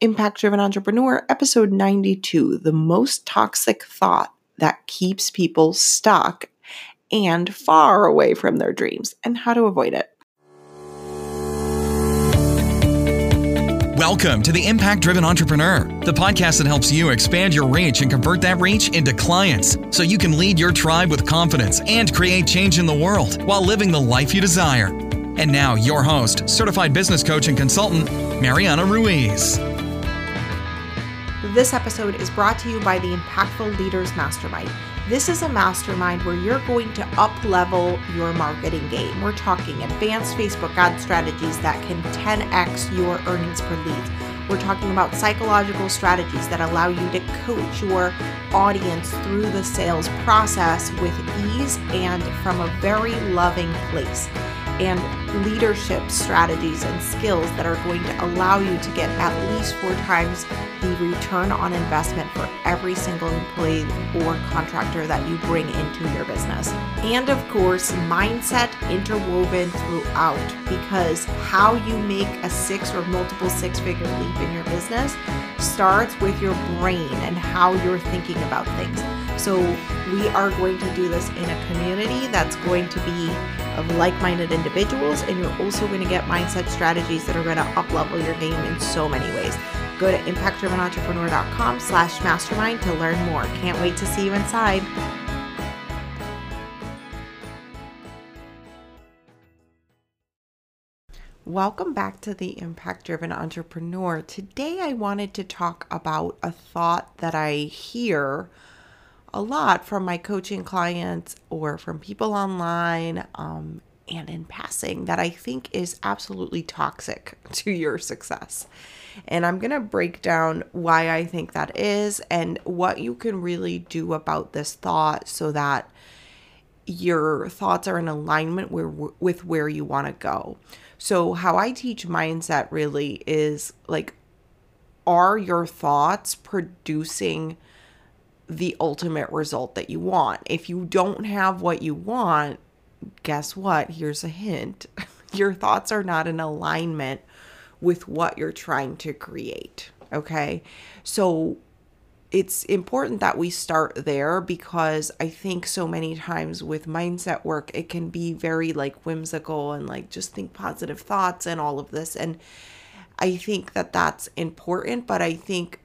Impact Driven Entrepreneur, episode 92 The Most Toxic Thought That Keeps People Stuck and Far Away from Their Dreams, and How to Avoid It. Welcome to the Impact Driven Entrepreneur, the podcast that helps you expand your reach and convert that reach into clients so you can lead your tribe with confidence and create change in the world while living the life you desire. And now, your host, certified business coach and consultant, Mariana Ruiz. This episode is brought to you by the Impactful Leaders Mastermind. This is a mastermind where you're going to up level your marketing game. We're talking advanced Facebook ad strategies that can 10x your earnings per lead. We're talking about psychological strategies that allow you to coach your audience through the sales process with ease and from a very loving place and leadership strategies and skills that are going to allow you to get at least four times the return on investment for every single employee or contractor that you bring into your business. And of course, mindset interwoven throughout because how you make a six or multiple six figure leap in your business starts with your brain and how you're thinking about things. So, we are going to do this in a community that's going to be of like-minded individuals and you're also going to get mindset strategies that are going to up level your game in so many ways. Go to impactdrivenentrepreneur.com slash mastermind to learn more. Can't wait to see you inside. Welcome back to the Impact Driven Entrepreneur. Today, I wanted to talk about a thought that I hear a lot from my coaching clients or from people online um, and in passing that I think is absolutely toxic to your success. And I'm going to break down why I think that is and what you can really do about this thought so that your thoughts are in alignment where, with where you want to go. So, how I teach mindset really is like, are your thoughts producing the ultimate result that you want. If you don't have what you want, guess what? Here's a hint your thoughts are not in alignment with what you're trying to create. Okay. So it's important that we start there because I think so many times with mindset work, it can be very like whimsical and like just think positive thoughts and all of this. And I think that that's important, but I think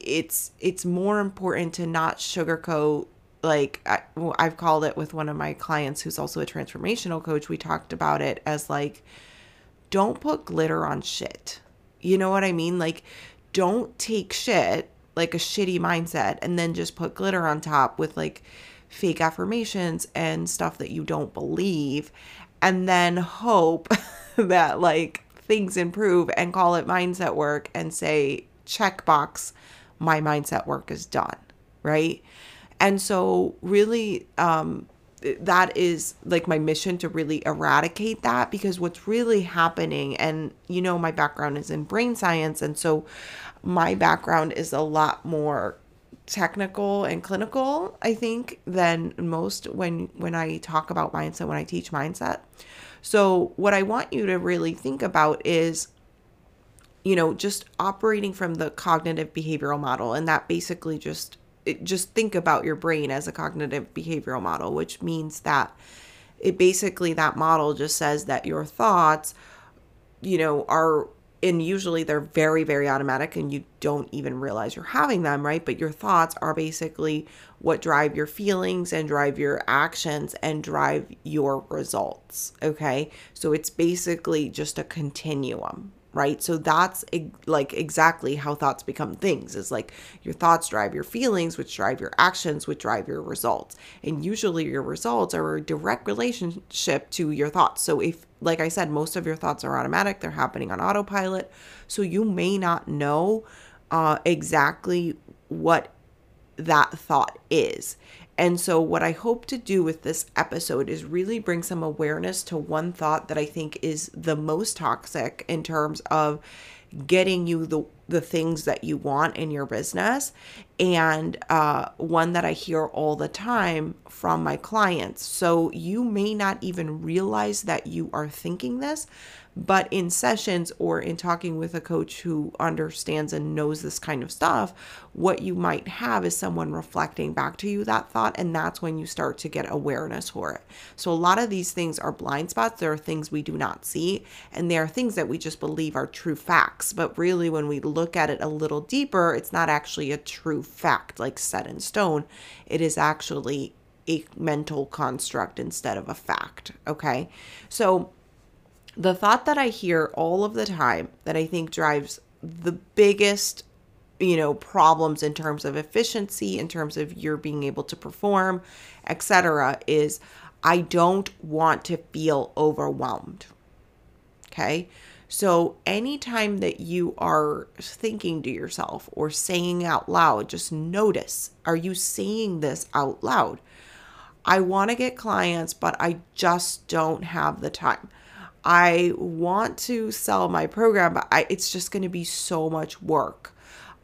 it's it's more important to not sugarcoat like I, I've called it with one of my clients who's also a transformational coach we talked about it as like don't put glitter on shit. You know what i mean? Like don't take shit like a shitty mindset and then just put glitter on top with like fake affirmations and stuff that you don't believe and then hope that like things improve and call it mindset work and say checkbox my mindset work is done, right? And so, really, um, that is like my mission to really eradicate that because what's really happening, and you know, my background is in brain science, and so my background is a lot more technical and clinical i think than most when when i talk about mindset when i teach mindset so what i want you to really think about is you know, just operating from the cognitive behavioral model. And that basically just, it, just think about your brain as a cognitive behavioral model, which means that it basically, that model just says that your thoughts, you know, are, and usually they're very, very automatic and you don't even realize you're having them, right? But your thoughts are basically what drive your feelings and drive your actions and drive your results. Okay. So it's basically just a continuum, right? So that's like exactly how thoughts become things. Is like your thoughts drive your feelings, which drive your actions, which drive your results. And usually your results are a direct relationship to your thoughts. So if like I said, most of your thoughts are automatic, they're happening on autopilot. So you may not know uh, exactly what that thought is. And so, what I hope to do with this episode is really bring some awareness to one thought that I think is the most toxic in terms of getting you the the things that you want in your business and uh, one that I hear all the time from my clients. So you may not even realize that you are thinking this, but in sessions or in talking with a coach who understands and knows this kind of stuff, what you might have is someone reflecting back to you that thought. And that's when you start to get awareness for it. So a lot of these things are blind spots. There are things we do not see, and there are things that we just believe are true facts. But really, when we look at it a little deeper, it's not actually a true fact, like set in stone. It is actually a mental construct instead of a fact. Okay. So, the thought that I hear all of the time that I think drives the biggest you know problems in terms of efficiency in terms of your being able to perform etc is I don't want to feel overwhelmed okay? So anytime that you are thinking to yourself or saying out loud just notice are you saying this out loud? I want to get clients but I just don't have the time I want to sell my program, but I, it's just going to be so much work.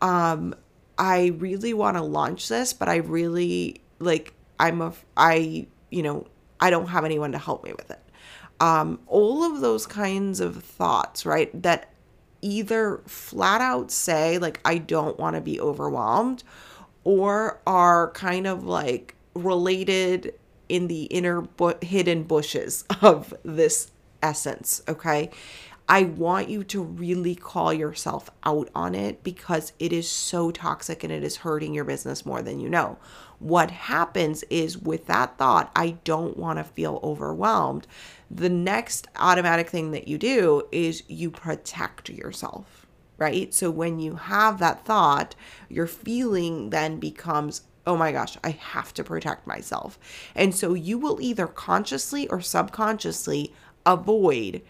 Um, I really want to launch this, but I really like, I'm a, I, you know, I don't have anyone to help me with it. Um, all of those kinds of thoughts, right? That either flat out say, like, I don't want to be overwhelmed, or are kind of like related in the inner bu- hidden bushes of this essence, okay? I want you to really call yourself out on it because it is so toxic and it is hurting your business more than you know. What happens is with that thought, I don't want to feel overwhelmed. The next automatic thing that you do is you protect yourself, right? So when you have that thought, your feeling then becomes, oh my gosh, I have to protect myself. And so you will either consciously or subconsciously avoid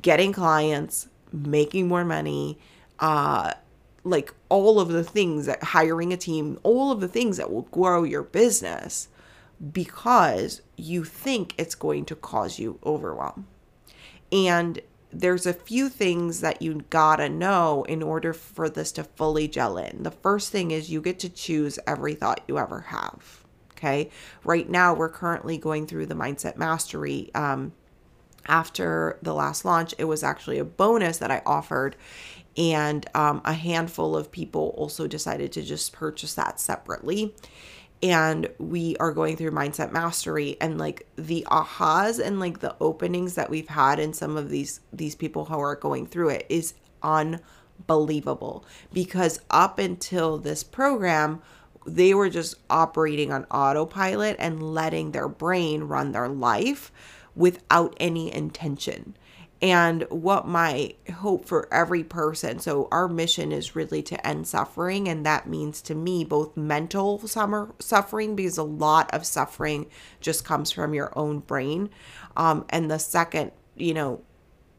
getting clients, making more money, uh, like all of the things that hiring a team, all of the things that will grow your business because you think it's going to cause you overwhelm. And there's a few things that you gotta know in order for this to fully gel in. The first thing is you get to choose every thought you ever have. Okay. Right now, we're currently going through the Mindset Mastery um, after the last launch, it was actually a bonus that I offered. And um, a handful of people also decided to just purchase that separately. And we are going through mindset mastery and like the ahas and like the openings that we've had in some of these these people who are going through it is unbelievable because up until this program they were just operating on autopilot and letting their brain run their life without any intention. And what my hope for every person, so our mission is really to end suffering. And that means to me both mental summer suffering, because a lot of suffering just comes from your own brain. Um, and the second, you know,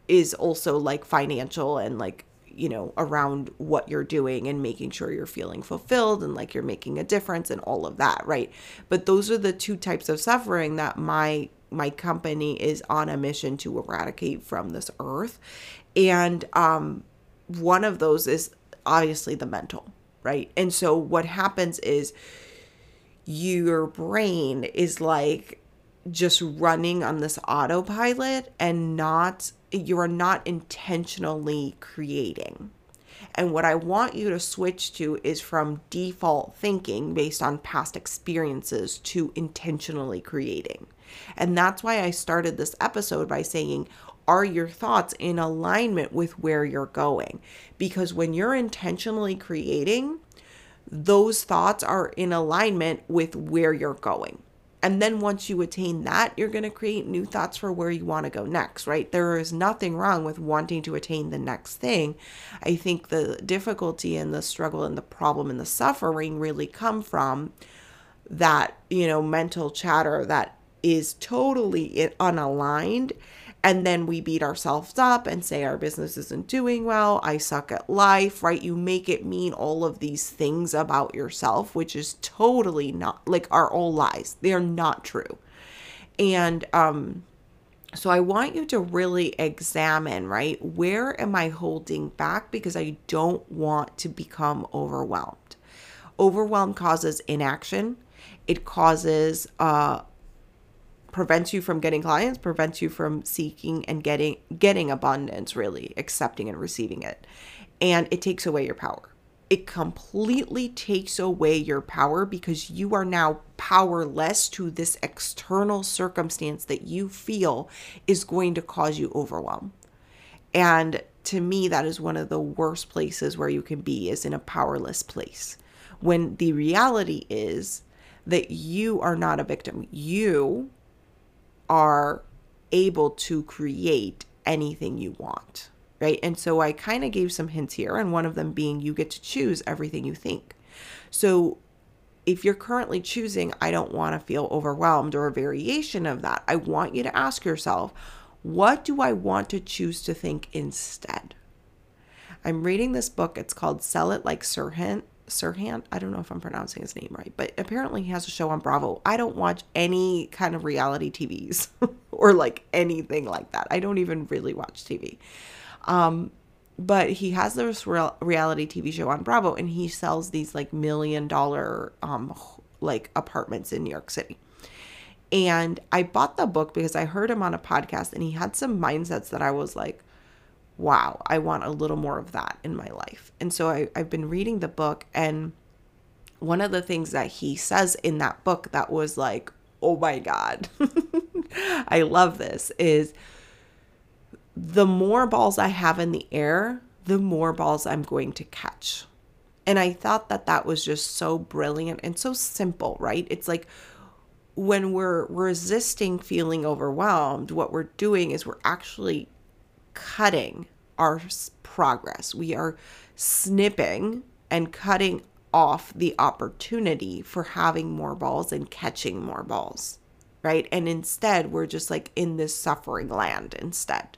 is also like financial and like you know, around what you're doing and making sure you're feeling fulfilled and like you're making a difference and all of that, right? But those are the two types of suffering that my my company is on a mission to eradicate from this earth. And um one of those is obviously the mental, right? And so what happens is your brain is like just running on this autopilot and not you are not intentionally creating. And what I want you to switch to is from default thinking based on past experiences to intentionally creating. And that's why I started this episode by saying, are your thoughts in alignment with where you're going? Because when you're intentionally creating, those thoughts are in alignment with where you're going. And then once you attain that, you're going to create new thoughts for where you want to go next, right? There is nothing wrong with wanting to attain the next thing. I think the difficulty and the struggle and the problem and the suffering really come from that, you know, mental chatter that is totally unaligned and then we beat ourselves up and say our business isn't doing well, I suck at life, right? You make it mean all of these things about yourself, which is totally not like are all lies. They are not true. And um So I want you to really examine, right? Where am I holding back because I don't want to become overwhelmed? Overwhelm causes inaction. It causes uh prevents you from getting clients, prevents you from seeking and getting getting abundance, really, accepting and receiving it. And it takes away your power it completely takes away your power because you are now powerless to this external circumstance that you feel is going to cause you overwhelm. And to me, that is one of the worst places where you can be is in a powerless place. When the reality is that you are not a victim. You are able to create anything you want right? And so I kind of gave some hints here, and one of them being you get to choose everything you think. So if you're currently choosing, I don't want to feel overwhelmed or a variation of that, I want you to ask yourself, what do I want to choose to think instead? I'm reading this book. It's called Sell It Like Serhant. Serhant, I don't know if I'm pronouncing his name right, but apparently he has a show on Bravo. I don't watch any kind of reality TVs or like anything like that. I don't even really watch TV. Um, but he has this real reality TV show on Bravo, and he sells these like million dollar um like apartments in New York City. And I bought the book because I heard him on a podcast, and he had some mindsets that I was like, wow, I want a little more of that in my life. And so I, I've been reading the book, and one of the things that he says in that book that was like, oh my God, I love this is the more balls I have in the air, the more balls I'm going to catch. And I thought that that was just so brilliant and so simple, right? It's like when we're resisting feeling overwhelmed, what we're doing is we're actually cutting our progress. We are snipping and cutting off the opportunity for having more balls and catching more balls, right? And instead, we're just like in this suffering land instead.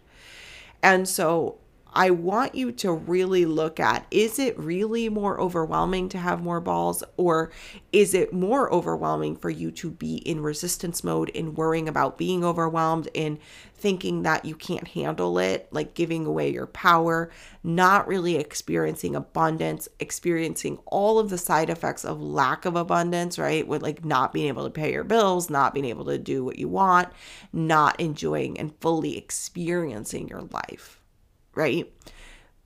And so I want you to really look at is it really more overwhelming to have more balls, or is it more overwhelming for you to be in resistance mode, in worrying about being overwhelmed, in thinking that you can't handle it, like giving away your power, not really experiencing abundance, experiencing all of the side effects of lack of abundance, right? With like not being able to pay your bills, not being able to do what you want, not enjoying and fully experiencing your life right?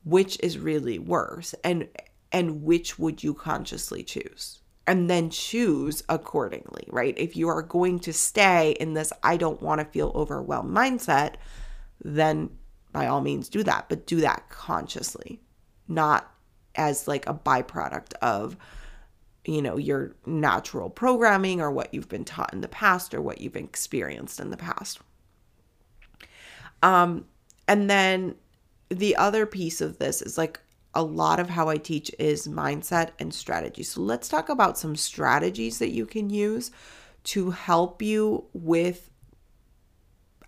Which is really worse and and which would you consciously choose? And then choose accordingly, right? If you are going to stay in this I don't want to feel overwhelmed mindset, then by all means do that, but do that consciously, not as like a byproduct of you know your natural programming or what you've been taught in the past or what you've experienced in the past um and then the other piece of this is like a lot of how I teach is mindset and strategy. So let's talk about some strategies that you can use to help you with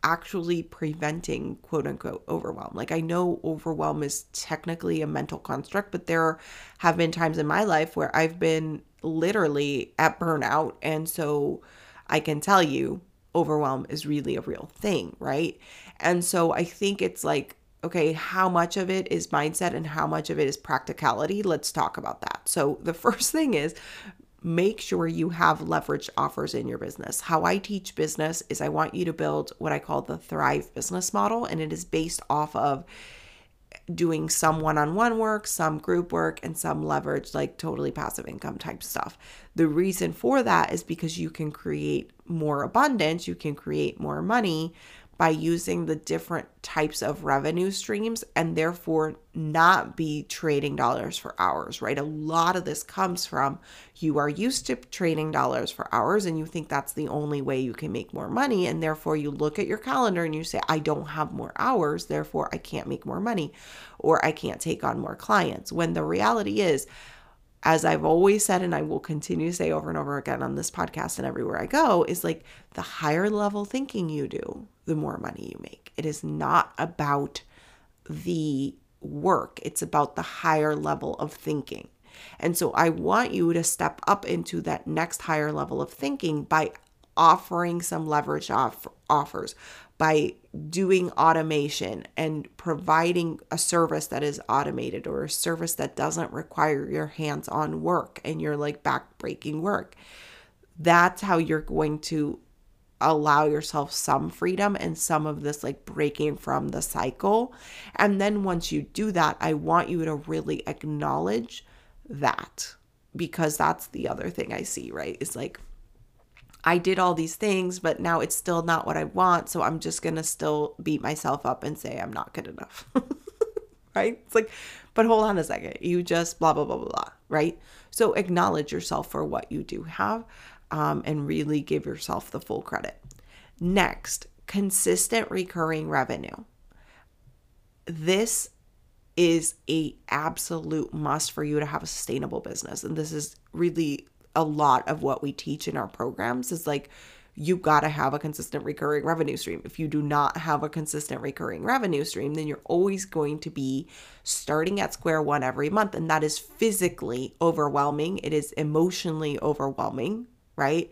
actually preventing quote unquote overwhelm. Like I know overwhelm is technically a mental construct, but there have been times in my life where I've been literally at burnout. And so I can tell you overwhelm is really a real thing, right? And so I think it's like okay, how much of it is mindset and how much of it is practicality? Let's talk about that. So, the first thing is make sure you have leveraged offers in your business. How I teach business is I want you to build what I call the Thrive business model, and it is based off of doing some one on one work, some group work, and some leverage, like totally passive income type stuff. The reason for that is because you can create more abundance, you can create more money by using the different types of revenue streams and therefore not be trading dollars for hours, right? A lot of this comes from you are used to trading dollars for hours and you think that's the only way you can make more money. And therefore you look at your calendar and you say, I don't have more hours, therefore I can't make more money or I can't take on more clients. When the reality is, as I've always said, and I will continue to say over and over again on this podcast and everywhere I go, is like the higher level thinking you do, the more money you make. It is not about the work, it's about the higher level of thinking. And so I want you to step up into that next higher level of thinking by offering some leverage off- offers, by doing automation and providing a service that is automated or a service that doesn't require your hands on work and you're like back-breaking work. That's how you're going to allow yourself some freedom and some of this like breaking from the cycle. And then once you do that, I want you to really acknowledge that because that's the other thing I see, right? It's like I did all these things, but now it's still not what I want. So I'm just going to still beat myself up and say I'm not good enough. right? It's like, but hold on a second. You just blah, blah, blah, blah, blah. Right? So acknowledge yourself for what you do have um, and really give yourself the full credit. Next, consistent recurring revenue. This is a absolute must for you to have a sustainable business and this is really a lot of what we teach in our programs is like you got to have a consistent recurring revenue stream. If you do not have a consistent recurring revenue stream, then you're always going to be starting at square one every month. And that is physically overwhelming. It is emotionally overwhelming, right?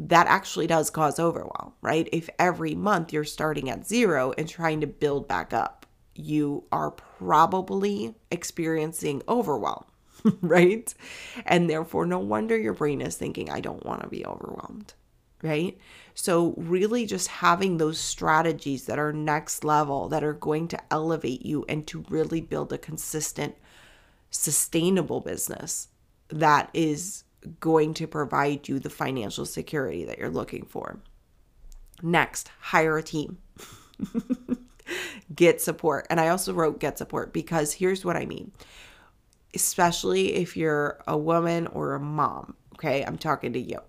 That actually does cause overwhelm, right? If every month you're starting at zero and trying to build back up, you are probably experiencing overwhelm. right? And therefore, no wonder your brain is thinking, I don't want to be overwhelmed, right? So, really, just having those strategies that are next level, that are going to elevate you and to really build a consistent, sustainable business that is going to provide you the financial security that you're looking for. Next, hire a team. get support. And I also wrote get support because here's what I mean especially if you're a woman or a mom. Okay, I'm talking to you.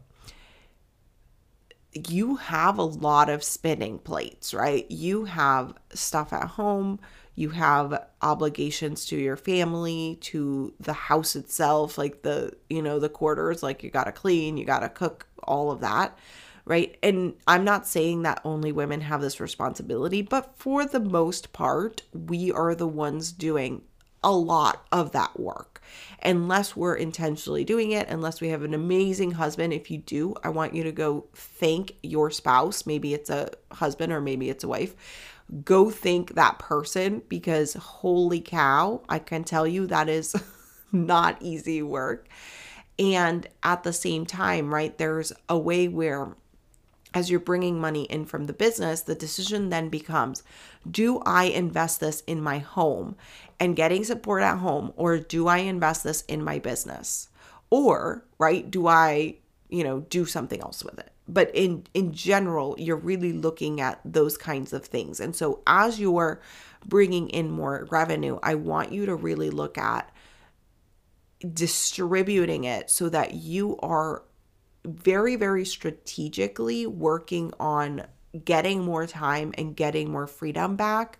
You have a lot of spinning plates, right? You have stuff at home, you have obligations to your family, to the house itself, like the, you know, the quarters, like you got to clean, you got to cook, all of that, right? And I'm not saying that only women have this responsibility, but for the most part, we are the ones doing a lot of that work unless we're intentionally doing it, unless we have an amazing husband. If you do, I want you to go thank your spouse. Maybe it's a husband or maybe it's a wife. Go thank that person because holy cow, I can tell you that is not easy work. And at the same time, right, there's a way where as you're bringing money in from the business, the decision then becomes do I invest this in my home and getting support at home, or do I invest this in my business? Or, right, do I, you know, do something else with it? But in in general, you're really looking at those kinds of things. And so as you're bringing in more revenue, I want you to really look at distributing it so that you are very, very strategically working on getting more time and getting more freedom back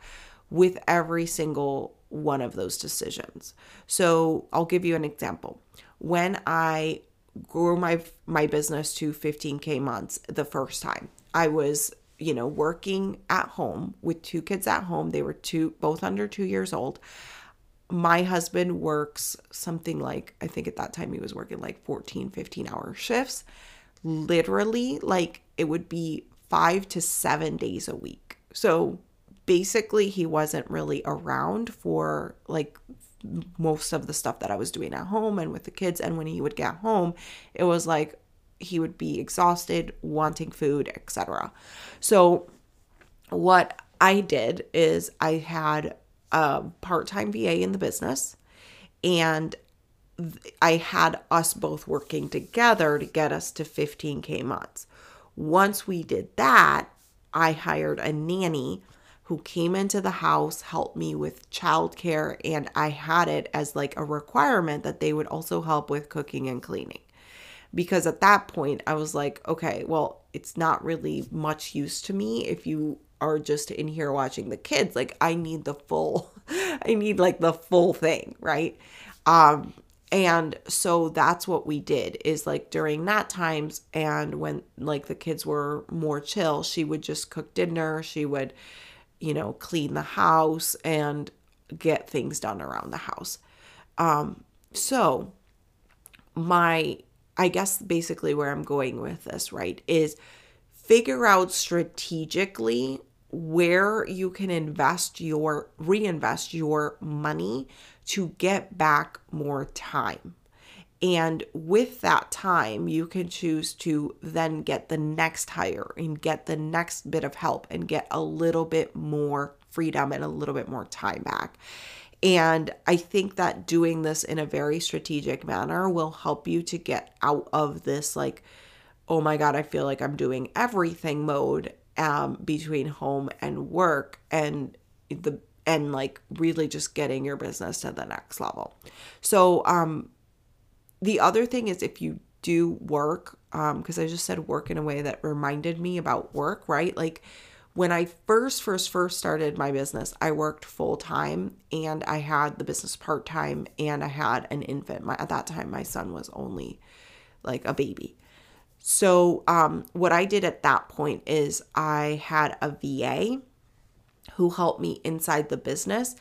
with every single one of those decisions. So I'll give you an example. When I grew my my business to 15k months the first time, I was, you know, working at home with two kids at home. They were two both under 2 years old my husband works something like i think at that time he was working like 14 15 hour shifts. Literally like it would be five to seven days a week. So basically he wasn't really around for like most of the stuff that i was doing at home and with the kids. And when he would get home it was like he would be exhausted wanting food etc so what i did is i had Um, a part-time VA in the business and I had us both working together to get us to 15k months. Once we did that, I hired a nanny who came into the house, helped me with childcare, and I had it as like a requirement that they would also help with cooking and cleaning. Because at that point, I was like, okay, well, it's not really much use to me if you are just in here watching the kids. Like i need the full i need like the full thing right? Um and so that's what we did is like during that times and when like the kids were more chill she would just cook dinner. She would you know clean the house and get things done around the house. Um so my i guess basically where i'm going with this right is figure out strategically where you can invest your reinvest your money to get back more time. And with that time, you can choose to then get the next hire and get the next bit of help and get a little bit more freedom and a little bit more time back. And I think that doing this in a very strategic manner will help you to get out of this, like, oh my God, I feel like I'm doing everything mode um, between home and work and the and like really just getting your business to the next level. So um the other thing is if you do work um because I just said work in a way that reminded me about work, right? Like when I first first first started my business, I worked full time and I had the business part time and I had an infant. My, at that time my son was only like a baby. So um what I did at that point is I had a VA who helped me inside the business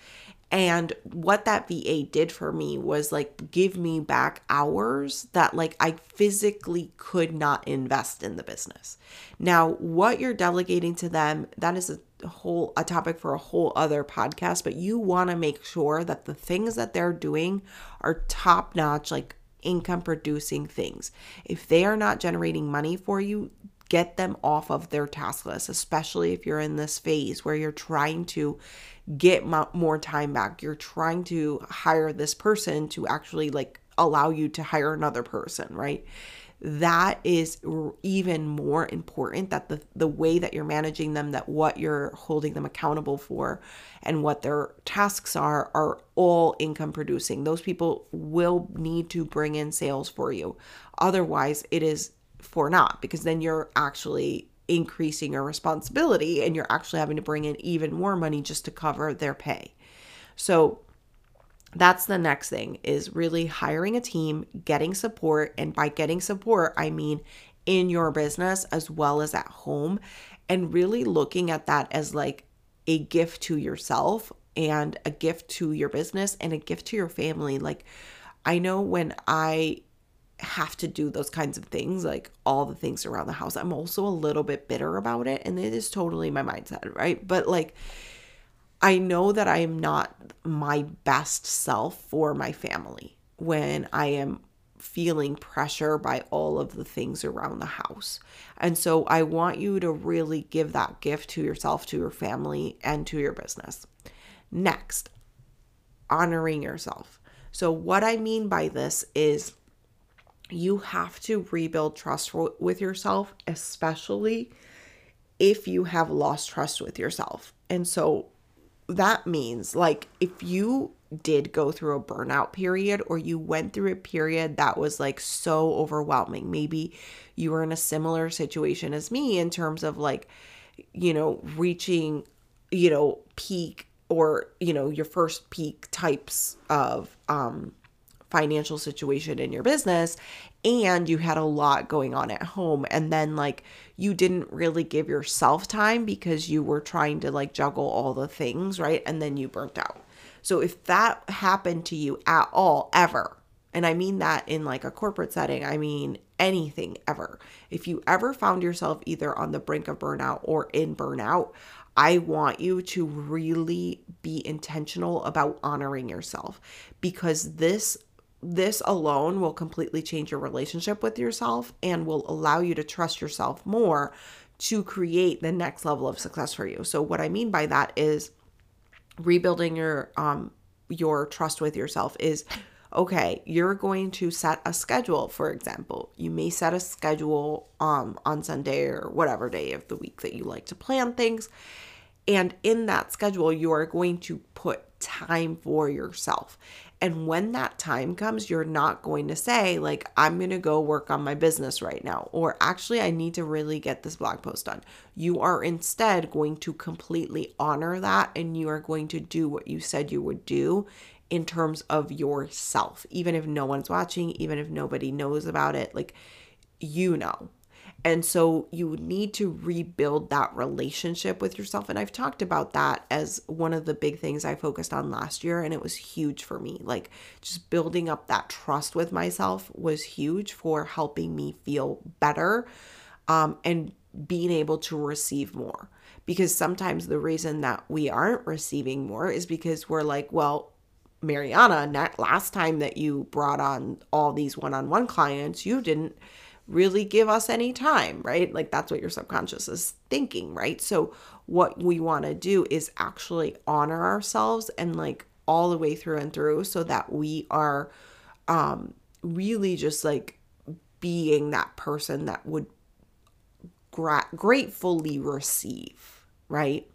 and what that VA did for me was like give me back hours that like I physically could not invest in the business. Now, what you're delegating to them, that is a whole a topic for a whole other podcast, but you want to make sure that the things that they're doing are top notch like income producing things. If they are not generating money for you, get them off of their task list, especially if you're in this phase where you're trying to get more time back. You're trying to hire this person to actually like allow you to hire another person, right? That is even more important that the the way that you're managing them, that what you're holding them accountable for and what their tasks are are all income producing. Those people will need to bring in sales for you. Otherwise, it is for not because then you're actually increasing your responsibility and you're actually having to bring in even more money just to cover their pay. So that's the next thing is really hiring a team, getting support and by getting support I mean in your business as well as at home and really looking at that as like a gift to yourself and a gift to your business and a gift to your family like I know when I have to do those kinds of things, like all the things around the house. I'm also a little bit bitter about it, and it is totally my mindset, right? But like, I know that I am not my best self for my family when I am feeling pressure by all of the things around the house. And so I want you to really give that gift to yourself, to your family, and to your business. Next, honoring yourself. So, what I mean by this is you have to rebuild trust with yourself, especially if you have lost trust with yourself. And so that means, like, if you did go through a burnout period or you went through a period that was like so overwhelming, maybe you were in a similar situation as me in terms of like, you know, reaching, you know, peak or, you know, your first peak types of, um, financial situation in your business and you had a lot going on at home and then like you didn't really give yourself time because you were trying to like juggle all the things, right? And then you burnt out. So if that happened to you at all ever, and I mean that in like a corporate setting, I mean anything ever. If you ever found yourself either on the brink of burnout or in burnout, I want you to really be intentional about honoring yourself because this this alone will completely change your relationship with yourself and will allow you to trust yourself more to create the next level of success for you. So what I mean by that is rebuilding your um your trust with yourself is okay, you're going to set a schedule, for example. You may set a schedule um on Sunday or whatever day of the week that you like to plan things. And in that schedule, you are going to put time for yourself. And when that time comes, you're not going to say, like, I'm going to go work on my business right now, or actually, I need to really get this blog post done. You are instead going to completely honor that and you are going to do what you said you would do in terms of yourself, even if no one's watching, even if nobody knows about it. Like, you know. And so you need to rebuild that relationship with yourself. And I've talked about that as one of the big things I focused on last year. And it was huge for me. Like just building up that trust with myself was huge for helping me feel better um, and being able to receive more. Because sometimes the reason that we aren't receiving more is because we're like, well, Mariana, last time that you brought on all these one on one clients, you didn't really give us any time, right? Like that's what your subconscious is thinking, right? So, what we want to do is actually honor ourselves and like all the way through and through so that we are um really just like being that person that would gra- gratefully receive, right?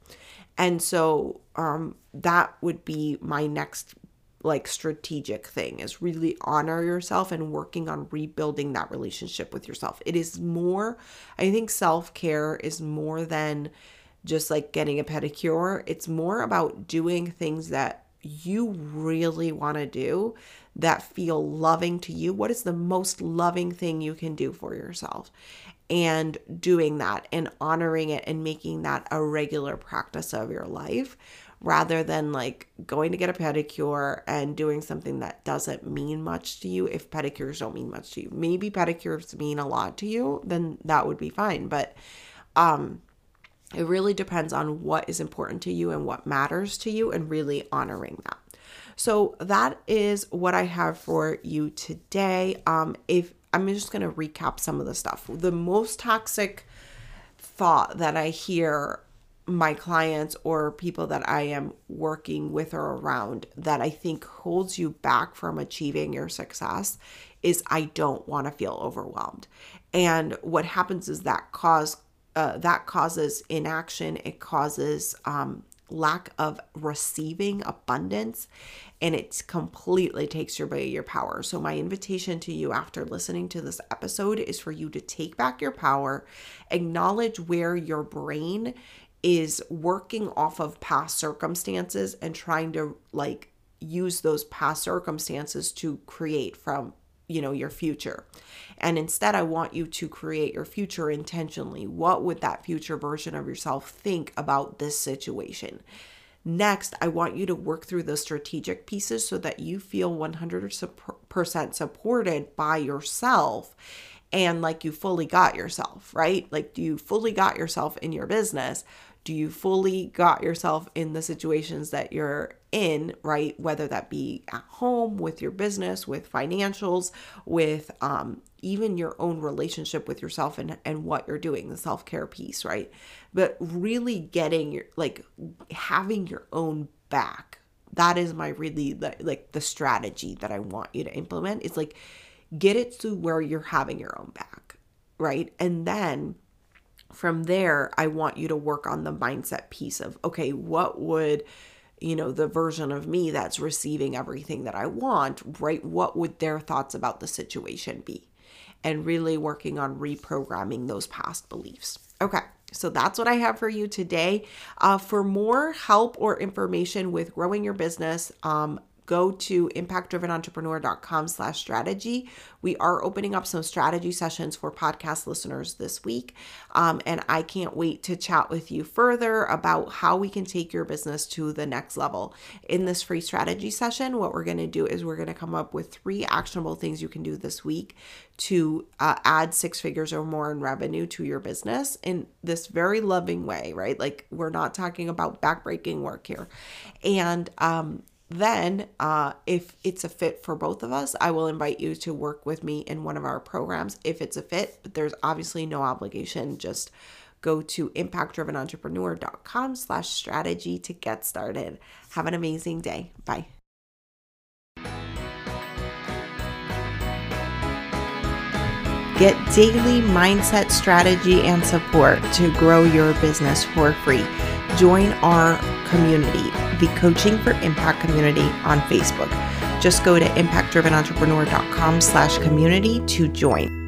And so um that would be my next like strategic thing is really honor yourself and working on rebuilding that relationship with yourself. It is more, I think self care is more than just like getting a pedicure. It's more about doing things that you really want to do that feel loving to you. What is the most loving thing you can do for yourself? And doing that and honoring it and making that a regular practice of your life rather than like going to get a pedicure and doing something that doesn't mean much to you if pedicures don't mean much to you. Maybe pedicures mean a lot to you, then that would be fine, but um it really depends on what is important to you and what matters to you and really honoring that. So that is what I have for you today. Um if I'm just going to recap some of the stuff. The most toxic thought that I hear my clients or people that I am working with or around that I think holds you back from achieving your success is I don't want to feel overwhelmed. And what happens is that cause uh, that causes inaction. It causes um, lack of receiving abundance, and it completely takes away your power. So my invitation to you after listening to this episode is for you to take back your power, acknowledge where your brain is working off of past circumstances and trying to like use those past circumstances to create from you know your future. And instead i want you to create your future intentionally. What would that future version of yourself think about this situation? Next i want you to work through the strategic pieces so that you feel 100% supported by yourself and like you fully got yourself right? Like you fully got yourself in your business do you fully got yourself in the situations that you're in, right? Whether that be at home, with your business, with financials, with um, even your own relationship with yourself and, and what you're doing, the self care piece, right? But really getting your, like, having your own back. That is my really, like, the strategy that I want you to implement is like, get it to where you're having your own back, right? And then, from there, I want you to work on the mindset piece of, okay, what would, you know, the version of me that's receiving everything that I want, right? What would their thoughts about the situation be? And really working on reprogramming those past beliefs. Okay. So that's what I have for you today. Uh, for more help or information with growing your business, um, go to impactdrivenentrepreneur.com slash strategy. We are opening up some strategy sessions for podcast listeners this week. Um, and i can't wait to chat with you further about how we can take your business to the next level. In this free strategy session what we're going to do is we're going to come up with three actionable things you can do this week to uh, add six figures or more in revenue to your business in this very loving way right? Like we're not talking about backbreaking work here. And um then uh, if it's a fit for both of us i will invite you to work with me in one of our programs if it's a fit. But there's obviously no obligation. Just go to impactdrivenentrepreneur.com slash strategy to get started. Have an amazing day. Bye. Get daily mindset strategy and support to grow your business for free. Join our community, the Coaching for Impact community on Facebook. Just go to impactdrivenentrepreneur.com slash community to join.